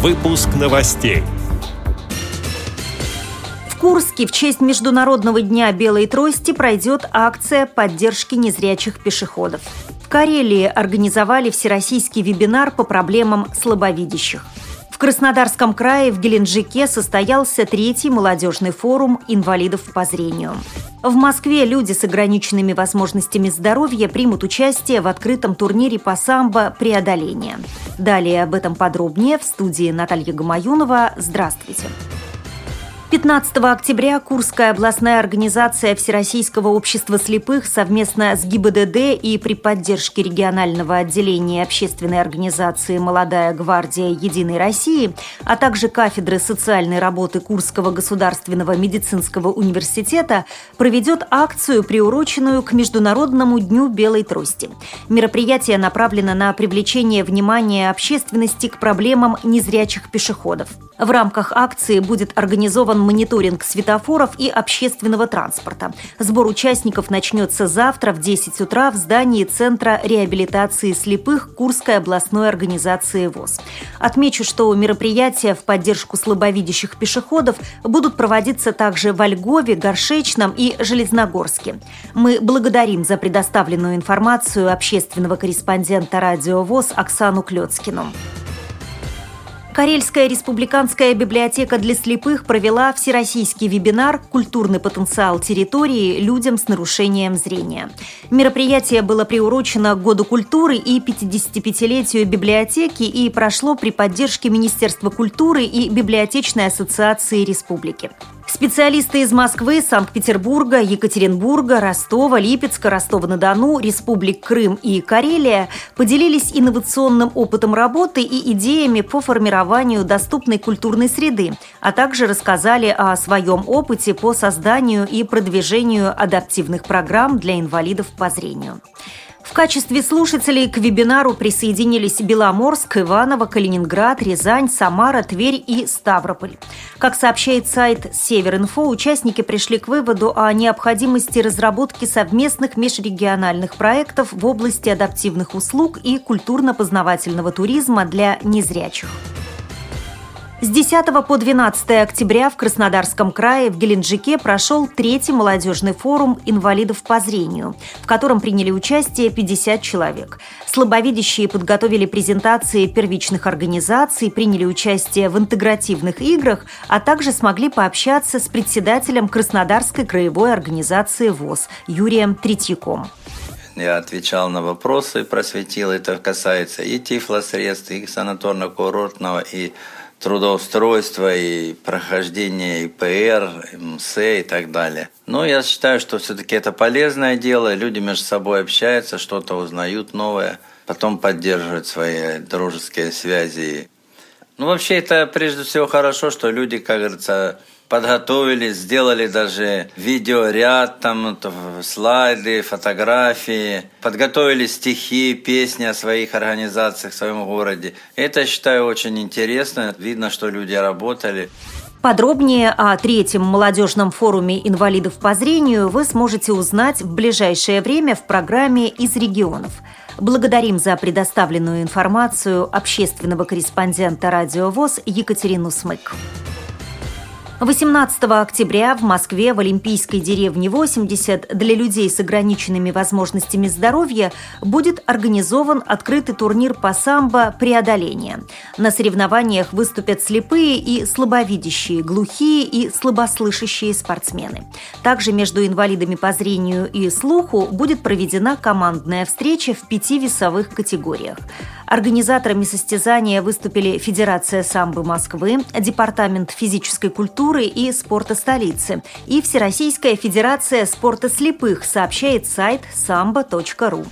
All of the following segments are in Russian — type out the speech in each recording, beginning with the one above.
Выпуск новостей. В Курске в честь Международного дня белой трости пройдет акция поддержки незрячих пешеходов. В Карелии организовали всероссийский вебинар по проблемам слабовидящих. В Краснодарском крае в Геленджике состоялся третий молодежный форум инвалидов по зрению. В Москве люди с ограниченными возможностями здоровья примут участие в открытом турнире по самбо «Преодоление». Далее об этом подробнее в студии Наталья Гамаюнова. Здравствуйте. 15 октября Курская областная организация Всероссийского общества слепых совместно с ГИБДД и при поддержке регионального отделения общественной организации «Молодая гвардия Единой России», а также кафедры социальной работы Курского государственного медицинского университета проведет акцию, приуроченную к Международному дню белой трости. Мероприятие направлено на привлечение внимания общественности к проблемам незрячих пешеходов. В рамках акции будет организован организован мониторинг светофоров и общественного транспорта. Сбор участников начнется завтра в 10 утра в здании Центра реабилитации слепых Курской областной организации ВОЗ. Отмечу, что мероприятия в поддержку слабовидящих пешеходов будут проводиться также в Ольгове, Горшечном и Железногорске. Мы благодарим за предоставленную информацию общественного корреспондента радио ВОЗ Оксану Клецкину. Карельская республиканская библиотека для слепых провела всероссийский вебинар «Культурный потенциал территории людям с нарушением зрения». Мероприятие было приурочено к Году культуры и 55-летию библиотеки и прошло при поддержке Министерства культуры и Библиотечной ассоциации республики. Специалисты из Москвы, Санкт-Петербурга, Екатеринбурга, Ростова, Липецка, Ростова-на-Дону, Республик Крым и Карелия поделились инновационным опытом работы и идеями по формированию доступной культурной среды, а также рассказали о своем опыте по созданию и продвижению адаптивных программ для инвалидов по зрению. Качестве слушателей к вебинару присоединились Беломорск, Иваново, Калининград, Рязань, Самара, Тверь и Ставрополь. Как сообщает сайт Северинфо, участники пришли к выводу о необходимости разработки совместных межрегиональных проектов в области адаптивных услуг и культурно-познавательного туризма для незрячих. С 10 по 12 октября в Краснодарском крае в Геленджике прошел третий молодежный форум инвалидов по зрению, в котором приняли участие 50 человек. Слабовидящие подготовили презентации первичных организаций, приняли участие в интегративных играх, а также смогли пообщаться с председателем Краснодарской краевой организации ВОЗ Юрием Третьяком. Я отвечал на вопросы, просветил. Это касается и тифлосредств, и санаторно-курортного, и трудоустройства и прохождения ИПР, МС и так далее. Но я считаю, что все-таки это полезное дело, люди между собой общаются, что-то узнают новое, потом поддерживают свои дружеские связи. Ну, вообще, это прежде всего хорошо, что люди, как говорится, подготовились, сделали даже видеоряд, там слайды, фотографии, подготовили стихи, песни о своих организациях в своем городе. Это, считаю, очень интересно. Видно, что люди работали. Подробнее о третьем молодежном форуме инвалидов по зрению вы сможете узнать в ближайшее время в программе «Из регионов». Благодарим за предоставленную информацию общественного корреспондента «Радио ВОЗ» Екатерину Смык. 18 октября в Москве в Олимпийской деревне 80 для людей с ограниченными возможностями здоровья будет организован открытый турнир по самбо «Преодоление». На соревнованиях выступят слепые и слабовидящие, глухие и слабослышащие спортсмены. Также между инвалидами по зрению и слуху будет проведена командная встреча в пяти весовых категориях. Организаторами состязания выступили Федерация самбо Москвы, Департамент физической культуры и спорта столицы и Всероссийская Федерация спорта слепых, сообщает сайт samba.ru.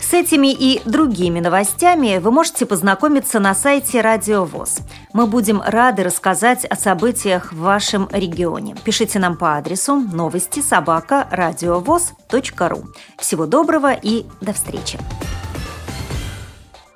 С этими и другими новостями вы можете познакомиться на сайте Радио ВОЗ. Мы будем рады рассказать о событиях в вашем регионе. Пишите нам по адресу новости собака ру. Всего доброго и до встречи!